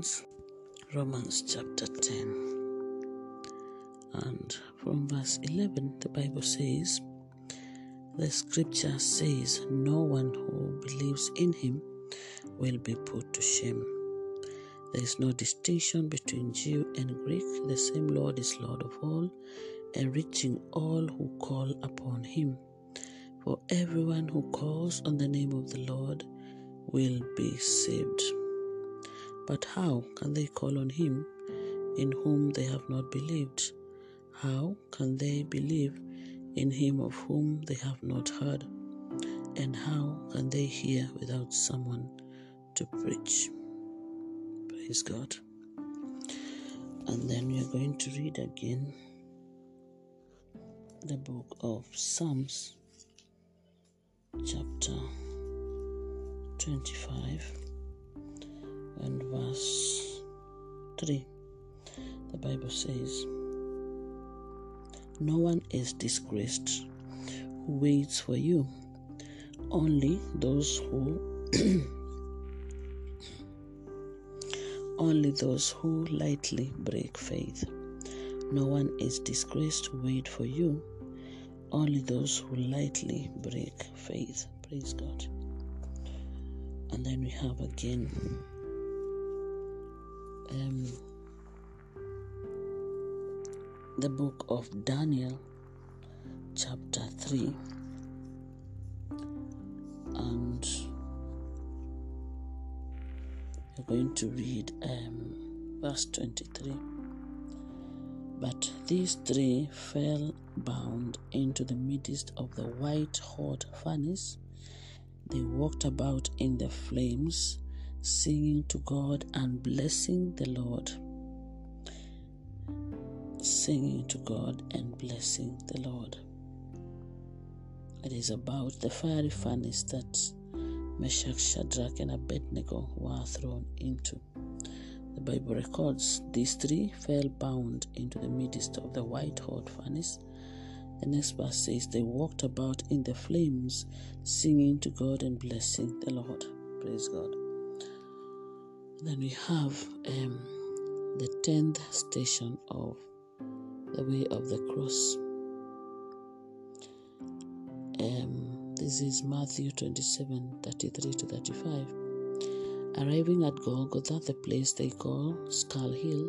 Romans, Romans chapter 10. And from verse 11, the Bible says, The scripture says, No one who believes in him will be put to shame. There is no distinction between Jew and Greek. The same Lord is Lord of all, enriching all who call upon him. For everyone who calls on the name of the Lord will be saved. But how can they call on him in whom they have not believed? How can they believe in him of whom they have not heard? And how can they hear without someone to preach? Praise God. And then we are going to read again the book of Psalms, chapter 25 and verse 3. The Bible says, No one is disgraced who waits for you, only those who only those who lightly break faith. No one is disgraced who wait for you, only those who lightly break faith. Praise God. And then we have again the book of Daniel, chapter 3, and we're going to read um, verse 23. But these three fell bound into the midst of the white hot furnace. They walked about in the flames, singing to God and blessing the Lord. Singing to God and blessing the Lord. It is about the fiery furnace that Meshach, Shadrach, and Abednego were thrown into. The Bible records these three fell bound into the midst of the white hot furnace. The next verse says, They walked about in the flames, singing to God and blessing the Lord. Praise God. Then we have um, the tenth station of the way of the cross. Um, this is Matthew 27 33 to 35. Arriving at Golgotha, the place they call Skull Hill,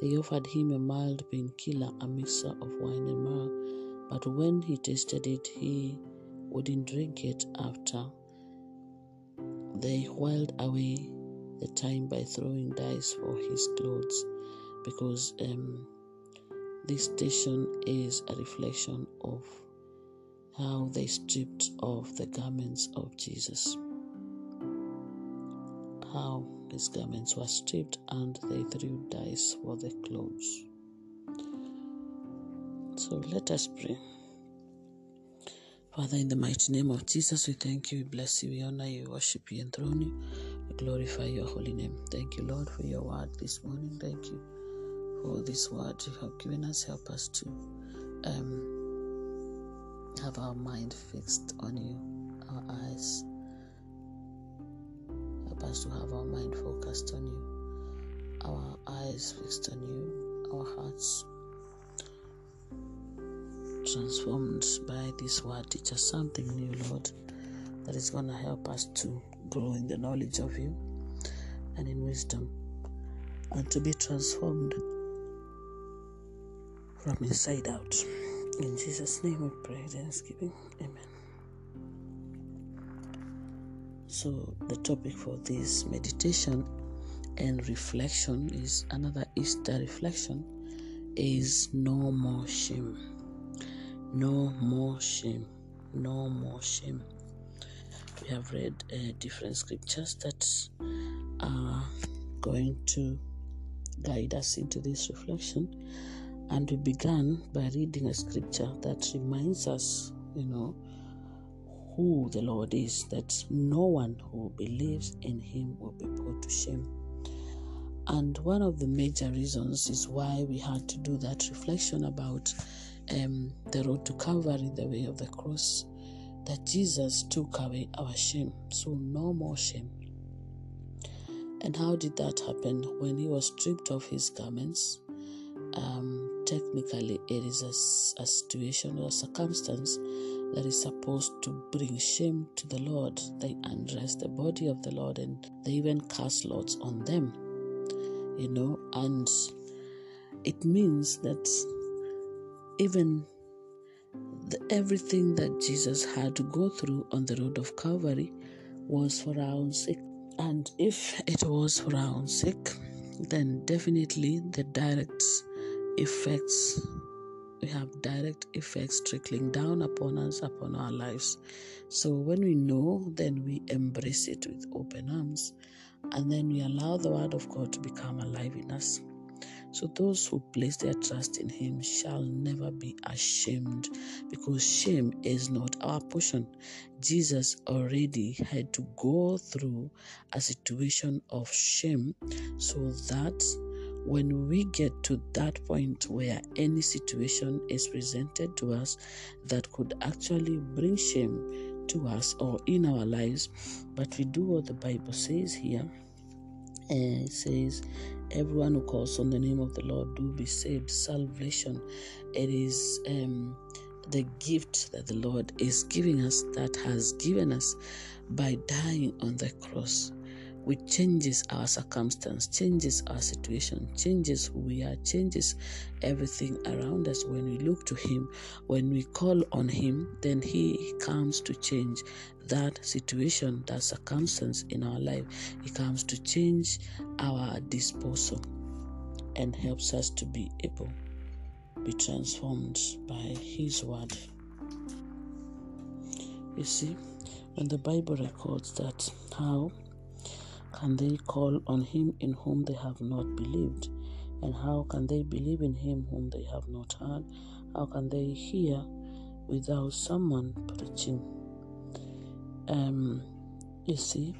they offered him a mild painkiller, a mixture of wine and myrrh. But when he tasted it, he wouldn't drink it after. They whiled away the time by throwing dice for his clothes because um, this station is a reflection of how they stripped off the garments of Jesus. How his garments were stripped and they threw dice for the clothes. So let us pray. Father, in the mighty name of Jesus, we thank you, we bless you, we honor you, we worship you, and throne you. We glorify your holy name. Thank you, Lord, for your word this morning. Thank you for this word you have given us. Help us to um, have our mind fixed on you, our eyes. Help us to have our mind focused on you, our eyes fixed on you, our hearts transformed by this word. Teach us something new, Lord, that is going to help us to grow in the knowledge of you and in wisdom and to be transformed from inside out. In Jesus' name we pray, thanksgiving. Amen. So, the topic for this meditation and reflection is another Easter reflection is no more shame. No more shame. No more shame. We have read uh, different scriptures that are going to guide us into this reflection. And we began by reading a scripture that reminds us, you know, who the Lord is, that no one who believes in Him will be put to shame. And one of the major reasons is why we had to do that reflection about um, the road to Calvary, the way of the cross, that Jesus took away our shame. So, no more shame. And how did that happen? When he was stripped of his garments, um, technically it is a, a situation or a circumstance that is supposed to bring shame to the Lord. They undress the body of the Lord and they even cast lots on them, you know, and it means that even the, everything that Jesus had to go through on the road of Calvary was for our own sake. And if it was for our own sake, then definitely the direct effects we have direct effects trickling down upon us, upon our lives. So when we know, then we embrace it with open arms, and then we allow the Word of God to become alive in us. So those who place their trust in Him shall never be ashamed, because shame is not our portion. Jesus already had to go through a situation of shame so that when we get to that point where any situation is presented to us that could actually bring shame to us or in our lives, but we do what the Bible says here. And it says, Everyone who calls on the name of the Lord do be saved. Salvation, it is um, the gift that the Lord is giving us, that has given us by dying on the cross which changes our circumstance, changes our situation, changes who we are, changes everything around us. When we look to Him, when we call on Him, then He comes to change that situation, that circumstance in our life. He comes to change our disposal and helps us to be able to be transformed by His word. You see, when the Bible records that how can they call on him in whom they have not believed? And how can they believe in him whom they have not heard? How can they hear without someone preaching? Um, you see,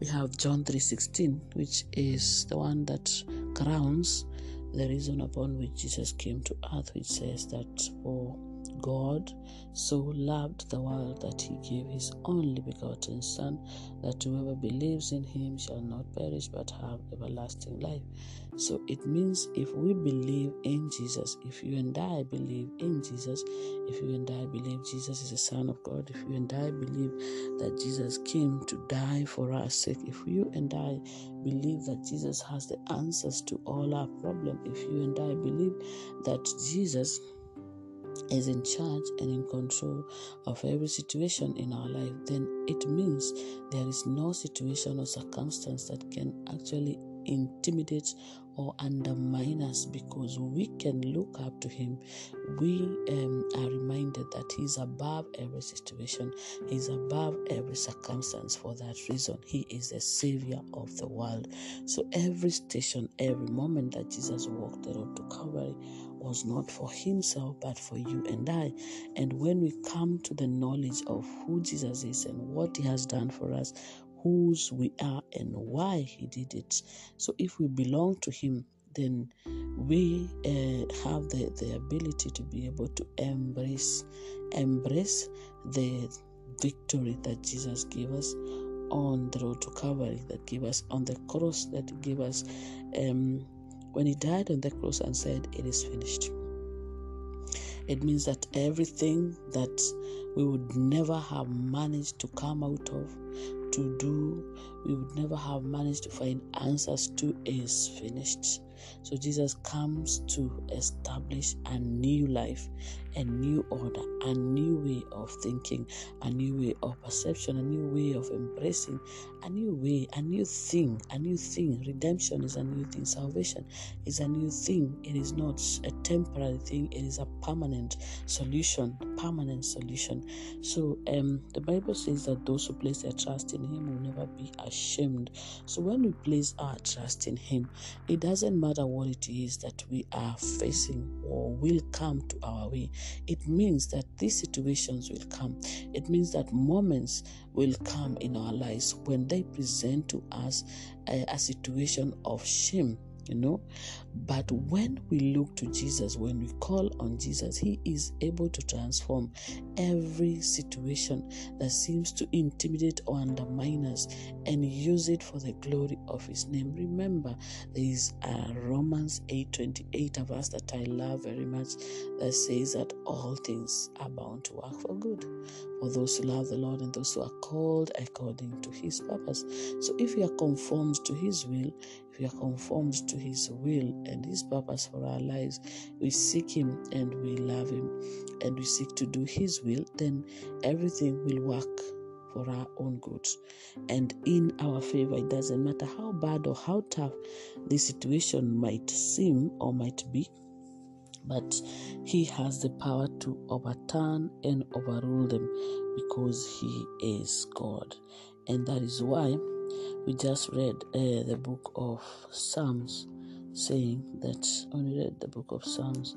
we have John 3:16, which is the one that grounds the reason upon which Jesus came to earth, which says that for God so loved the world that he gave his only begotten Son, that whoever believes in him shall not perish but have everlasting life. So it means if we believe in Jesus, if you and I believe in Jesus, if you and I believe Jesus is the Son of God, if you and I believe that Jesus came to die for our sake, if you and I believe that Jesus has the answers to all our problems, if you and I believe that Jesus is in charge and in control of every situation in our life, then it means there is no situation or circumstance that can actually intimidate or undermine us because we can look up to him. We um, are reminded that He is above every situation, He is above every circumstance. For that reason, he is the savior of the world. So every station, every moment that Jesus walked the road to Calvary was not for himself but for you and I. And when we come to the knowledge of who Jesus is and what he has done for us, whose we are and why he did it. So if we belong to him, then we uh, have the, the ability to be able to embrace embrace the victory that Jesus gave us on the road to Calvary, that gave us on the cross, that gave us um, when he died on the cross and said, It is finished. It means that everything that we would never have managed to come out of, to do, we would never have managed to find answers to is finished. So Jesus comes to establish a new life, a new order, a new way of thinking, a new way of perception, a new way of embracing, a new way, a new thing, a new thing. Redemption is a new thing. Salvation is a new thing. It is not a temporary thing. It is a permanent solution, permanent solution. So um, the Bible says that those who place their trust in Him will never be ashamed. So when we place our trust in Him, it doesn't matter what it is that we are facing or will come to our way. It means that these situations will come. It means that moments will come in our lives when they present to us a, a situation of shame you know. But when we look to Jesus, when we call on Jesus, He is able to transform every situation that seems to intimidate or undermine us and use it for the glory of His name. Remember, there is a Romans 8 28, a verse that I love very much, that says that all things are bound to work for good for those who love the Lord and those who are called according to His purpose. So if we are conformed to His will, we are conformed to His will and His purpose for our lives, we seek Him and we love Him and we seek to do His will, then everything will work for our own good and in our favor. It doesn't matter how bad or how tough the situation might seem or might be but he has the power to overturn and overrule them because he is God. And that is why we just read uh, the book of Psalms saying that, only read the book of Psalms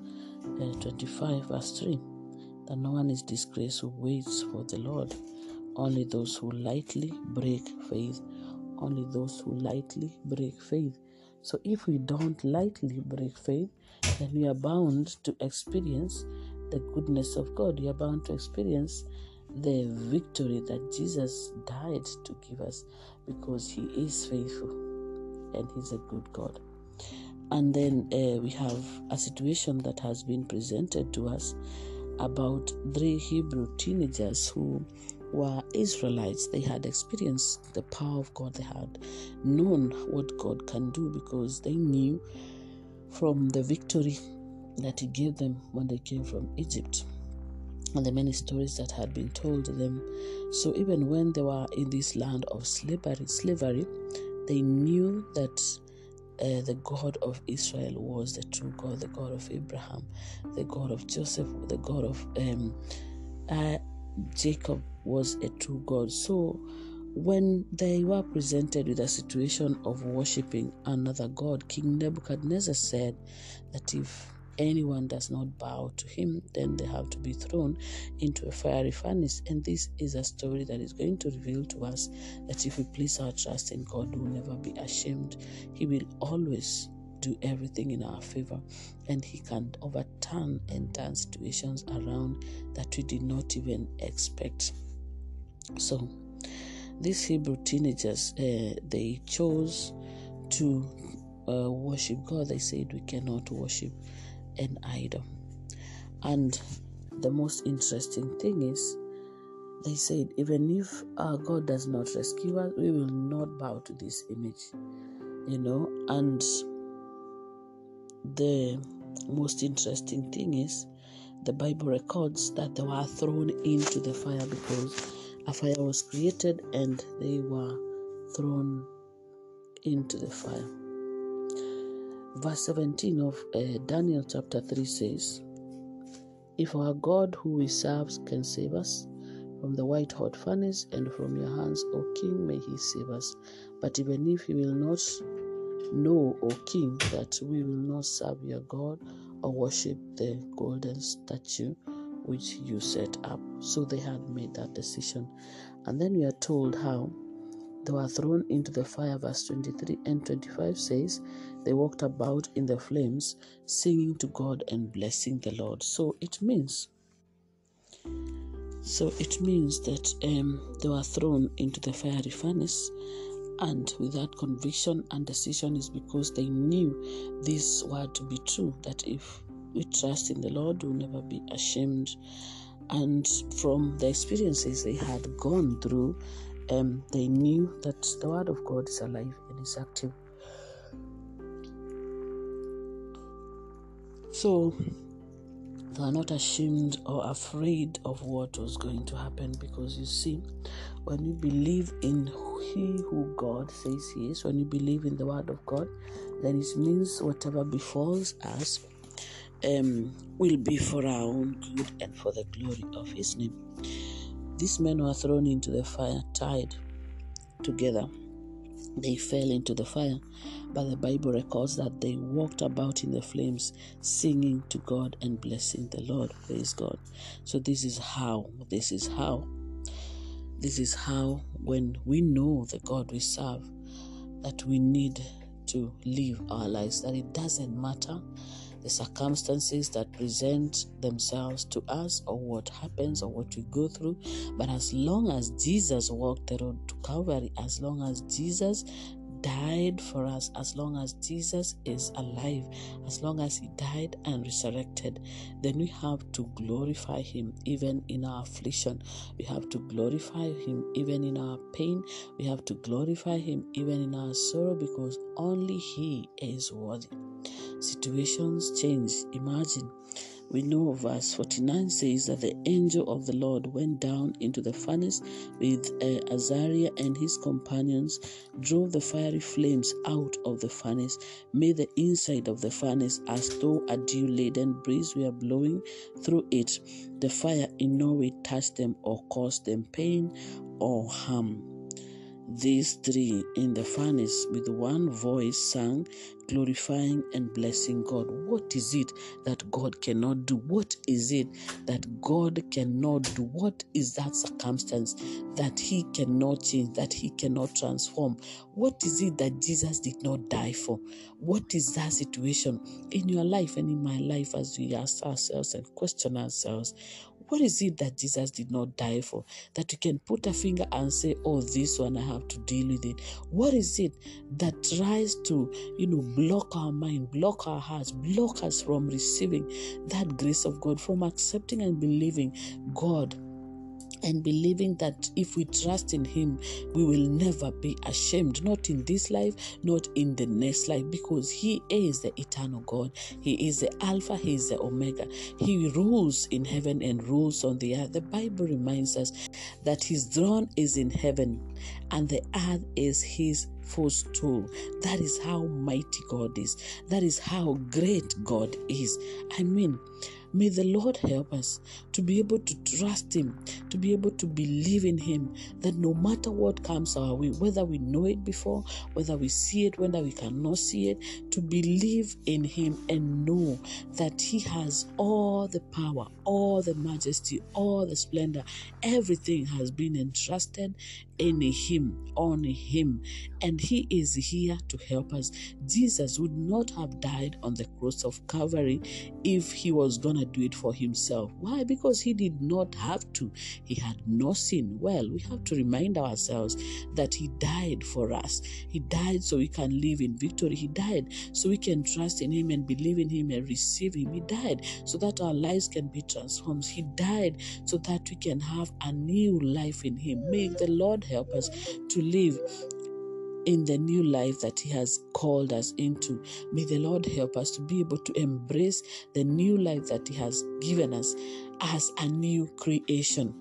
uh, 25, verse 3, that no one is disgraced who waits for the Lord, only those who lightly break faith. Only those who lightly break faith. So if we don't lightly break faith, then we are bound to experience the goodness of God. We are bound to experience the victory that Jesus died to give us because He is faithful and He's a good God. And then uh, we have a situation that has been presented to us about three Hebrew teenagers who were Israelites. They had experienced the power of God, they had known what God can do because they knew from the victory that He gave them when they came from Egypt and the many stories that had been told to them. So even when they were in this land of slavery, slavery, they knew that uh, the God of Israel was the true God, the God of Abraham, the God of Joseph, the God of um, uh, Jacob was a true God. So when they were presented with a situation of worshipping another God, King Nebuchadnezzar said that if anyone does not bow to him, then they have to be thrown into a fiery furnace. And this is a story that is going to reveal to us that if we place our trust in God, we will never be ashamed. He will always do everything in our favor, and He can overturn and turn situations around that we did not even expect. So, these Hebrew teenagers, uh, they chose to uh, worship God. They said, We cannot worship an idol. And the most interesting thing is, they said, Even if our God does not rescue us, we will not bow to this image. You know, and the most interesting thing is the Bible records that they were thrown into the fire because a fire was created and they were thrown into the fire. Verse 17 of uh, Daniel chapter 3 says, If our God who we serve can save us from the white hot furnace and from your hands, O King, may he save us. But even if he will not Know, O King, that we will not serve your God or worship the golden statue which you set up. So they had made that decision. And then we are told how they were thrown into the fire. Verse 23 and 25 says, They walked about in the flames, singing to God and blessing the Lord. So it means. So it means that um, they were thrown into the fiery furnace and with that conviction and decision is because they knew this word to be true that if we trust in the Lord, we'll never be ashamed. And from the experiences they had gone through, um, they knew that the Word of God is alive and is active. So they are not ashamed or afraid of what was going to happen because you see, when you believe in He who God says He is, when you believe in the Word of God, then it means whatever befalls us um, will be for our own good and for the glory of His name. These men were thrown into the fire, tied together they fell into the fire, but the Bible records that they walked about in the flames, singing to God and blessing the Lord. Praise God. So, this is how, this is how, this is how, when we know the God we serve, that we need to live our lives, that it doesn't matter the circumstances that present themselves to us or what happens or what we go through. But as long as Jesus walked the road to Calvary, as long as Jesus died for us, as long as Jesus is alive, as long as He died and resurrected, then we have to glorify Him even in our affliction. We have to glorify Him even in our pain. We have to glorify Him even in our sorrow because only He is worthy. Situations change. Imagine we know verse 49 says that the angel of the Lord went down into the furnace with uh, Azariah and his companions, drove the fiery flames out of the furnace, made the inside of the furnace as though a dew laden breeze were blowing through it. The fire in no way touched them or caused them pain or harm. These three in the furnace with one voice sang, glorifying and blessing God. What is it that God cannot do? What is it that God cannot do? What is that circumstance that He cannot change, that He cannot transform? What is it that Jesus did not die for? What is that situation in your life and in my life as we ask ourselves and question ourselves? What is it that Jesus did not die for? That you can put a finger and say, Oh, this one I have to deal with it. What is it that tries to, you know, block our mind, block our hearts, block us from receiving that grace of God, from accepting and believing God and believing that if we trust in Him, we will never be ashamed, not in this life, not in the next life, because He is the eternal God. He is the Alpha, He is the Omega. He rules in heaven and rules on the earth. The Bible reminds us that His throne is in heaven and the earth is His footstool. That is how mighty God is. That is how great God is. I mean, May the Lord help us to be able to trust Him, to be able to believe in Him, that no matter what comes our way, whether we know it before, whether we see it, whether we cannot see it, to believe in Him and know that He has all the power, all the majesty, all the splendor. Everything has been entrusted in Him, on Him, and He is here to help us. Jesus would not have died on the cross of Calvary if He was going to do it for Himself. Why? Because He did not have to. He had no sin. Well, we have to remind ourselves that He died for us. He died so we can live in victory. He died so we can trust in Him and believe in Him and receive Him. He died so that our lives can be transformed. He died so that we can have a new life in Him. May the Lord help us to live in the new life that He has called us into. May the Lord help us to be able to embrace the new life that He has given us as a new creation.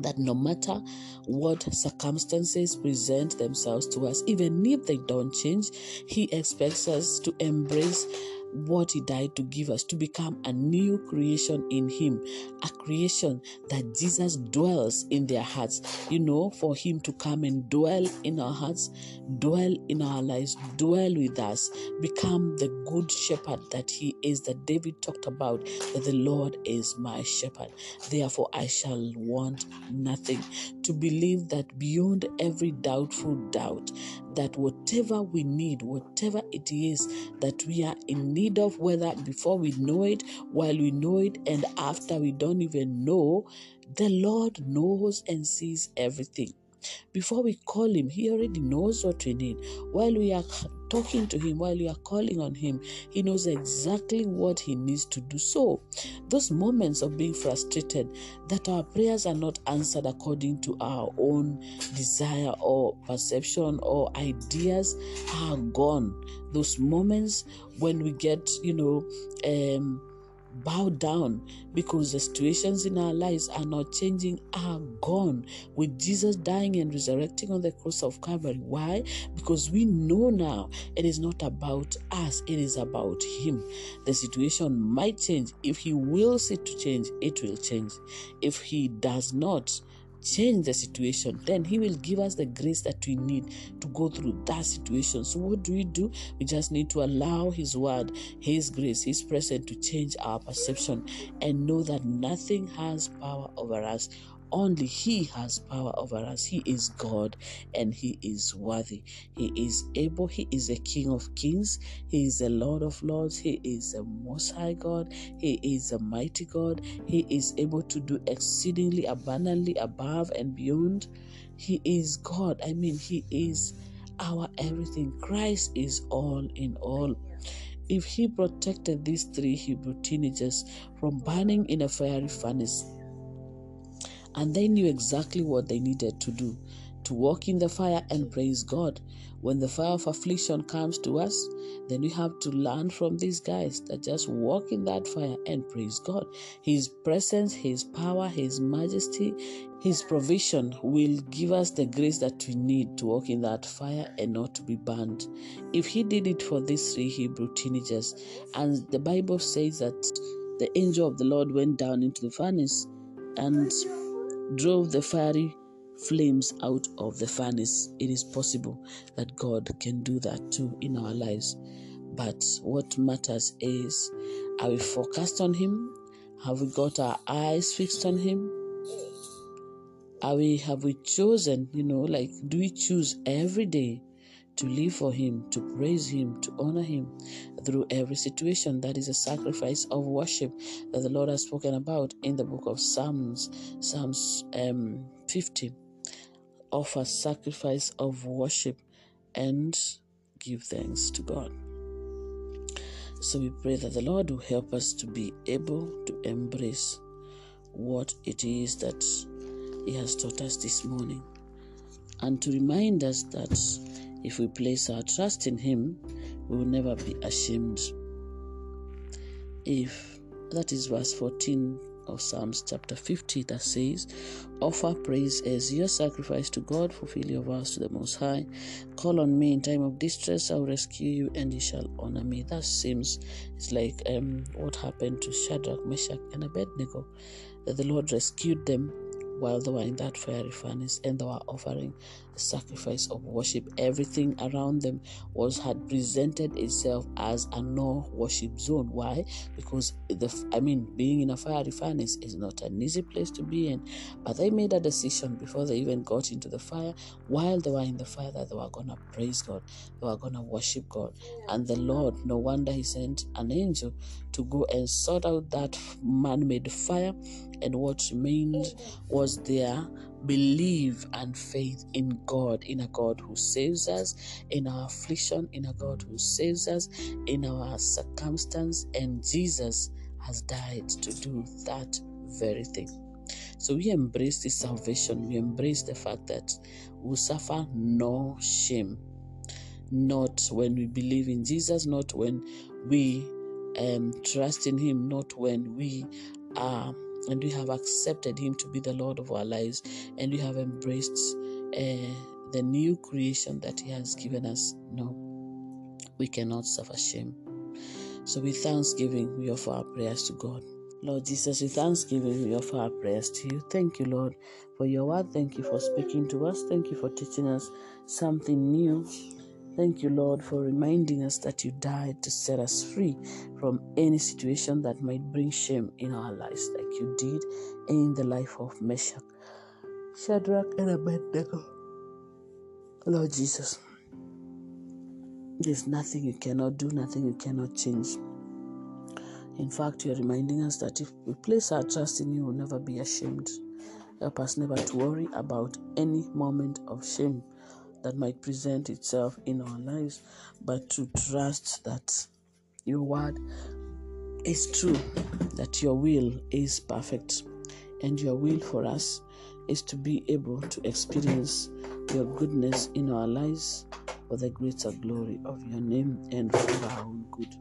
That no matter what circumstances present themselves to us, even if they don't change, He expects us to embrace what he died to give us to become a new creation in him a creation that jesus dwells in their hearts. You know for him to come and dwell in our hearts dwell in our lives dwell with us become the good shepherd that he is that david talked about that the lord is my shepherd. Therefore i shall want nothing. To believe that beyond every doubtful doubt that whatever we need whatever it is that we are in need of, whether before we know it, while we know it, and after we don't even know, the Lord knows and sees everything. Before we call Him, He already knows what we need. While we are talking to Him, while you are calling on Him, He knows exactly what He needs to do. So, those moments of being frustrated that our prayers are not answered according to our own desire or perception or ideas are gone. Those moments when we get, you know, um, bow down because the situations in our lives are not changing, are gone. With Jesus dying and resurrecting on the cross of Calvary. Why? Because we know now it is not about us, it is about Him. The situation might change. If He wills it to change, it will change. If He does not, change the situation, then He will give us the grace that we need to go through that situation. So, what do we do? We just need to allow His word, His grace, His presence to change our perception and know that nothing has power over us. Only He has power over us. He is God and He is worthy. He is able. He is a King of kings. He is a Lord of lords. He is a Most High God. He is a mighty God. He is able to do exceedingly abundantly above and beyond. He is God. I mean, He is our everything. Christ is all in all. If he protected these three Hebrew teenagers from burning in a fiery furnace, and they knew exactly what they needed to do to walk in the fire and praise God. When the fire of affliction comes to us, then we have to learn from these guys that just walk in that fire and praise God. His presence, His power, His majesty, His provision will give us the grace that we need to walk in that fire and not to be burned. If He did it for these three Hebrew teenagers, and the Bible says that the angel of the Lord went down into the furnace and drove the fiery flames out of the furnace. It is possible that God can do that too in our lives. But what matters is are we focused on Him? Have we got our eyes fixed on Him? Are we have we chosen, you know, like do we choose every day to live for Him, to praise Him, to honor Him through every situation. That is a sacrifice of worship that the Lord has spoken about in the book of Psalms, Psalms um, 50. Offer sacrifice of worship and give thanks to God. So we pray that the Lord will help us to be able to embrace what it is that He has taught us this morning and to remind us that if we place our trust in Him, we will never be ashamed. If that is verse 14 of Psalms chapter 50 that says, Offer praise as your sacrifice to God, fulfill your vows to the Most High. Call on me in time of distress, I will rescue you, and you shall honor me. That seems it's like um, what happened to Shadrach, Meshach, and Abednego, that the Lord rescued them while they were in that fiery furnace and they were offering a sacrifice of worship. Everything around them was had presented itself as a no worship zone. Why? Because the I mean, being in a fiery furnace is not an easy place to be in. But they made a decision before they even got into the fire, while they were in the fire, that they were gonna praise God, they were gonna worship God. And the Lord, no wonder He sent an angel to go and sort out that man-made fire and what remained was their belief and faith in God, in a God who saves us, in our affliction, in a God who saves us, in our circumstance, and Jesus has died to do that very thing. So we embrace this salvation, we embrace the fact that we suffer no shame. Not when we believe in Jesus, not when we um, trust in Him, not when we are and we have accepted Him to be the Lord of our lives, and we have embraced uh, the new creation that He has given us. No, we cannot suffer shame. So, with thanksgiving, we offer our prayers to God. Lord Jesus, with thanksgiving, we offer our prayers to you. Thank you, Lord, for your word. Thank you for speaking to us. Thank you for teaching us something new. Thank you, Lord, for reminding us that you died to set us free from any situation that might bring shame in our lives, like you did in the life of Meshach, Shadrach, and Abednego. Lord Jesus, there's nothing you cannot do, nothing you cannot change. In fact, you're reminding us that if we place our trust in you, we'll never be ashamed. Help us never to worry about any moment of shame that might present itself in our lives, but to trust that your word is true, that your will is perfect, and your will for us is to be able to experience your goodness in our lives for the greater glory of your name and for our own good.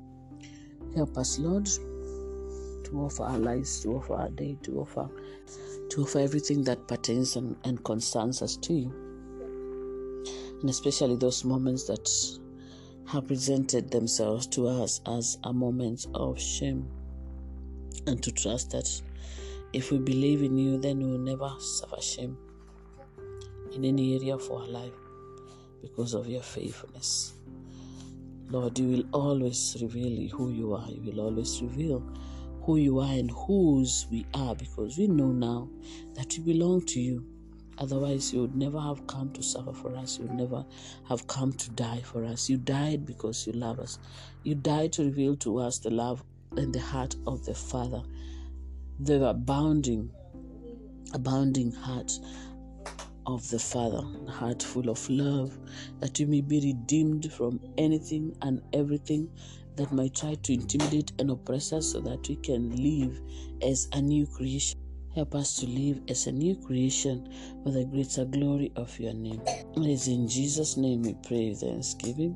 Help us, Lord, to offer our lives, to offer our day, to offer to offer everything that pertains and, and concerns us to you and especially those moments that have presented themselves to us as a moment of shame, and to trust that if we believe in you, then we will never suffer shame in any area of our life because of your faithfulness. Lord, you will always reveal who you are, you will always reveal who you are and whose we are because we know now that we belong to you. Otherwise, you would never have come to suffer for us. You would never have come to die for us. You died because you love us. You died to reveal to us the love and the heart of the Father, the abounding, abounding heart of the Father, a heart full of love, that you may be redeemed from anything and everything that might try to intimidate and oppress us so that we can live as a new creation. Help us to live as a new creation for the greater glory of your name. It is in Jesus' name we pray with thanksgiving.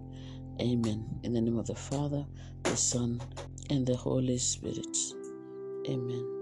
Amen. In the name of the Father, the Son, and the Holy Spirit. Amen.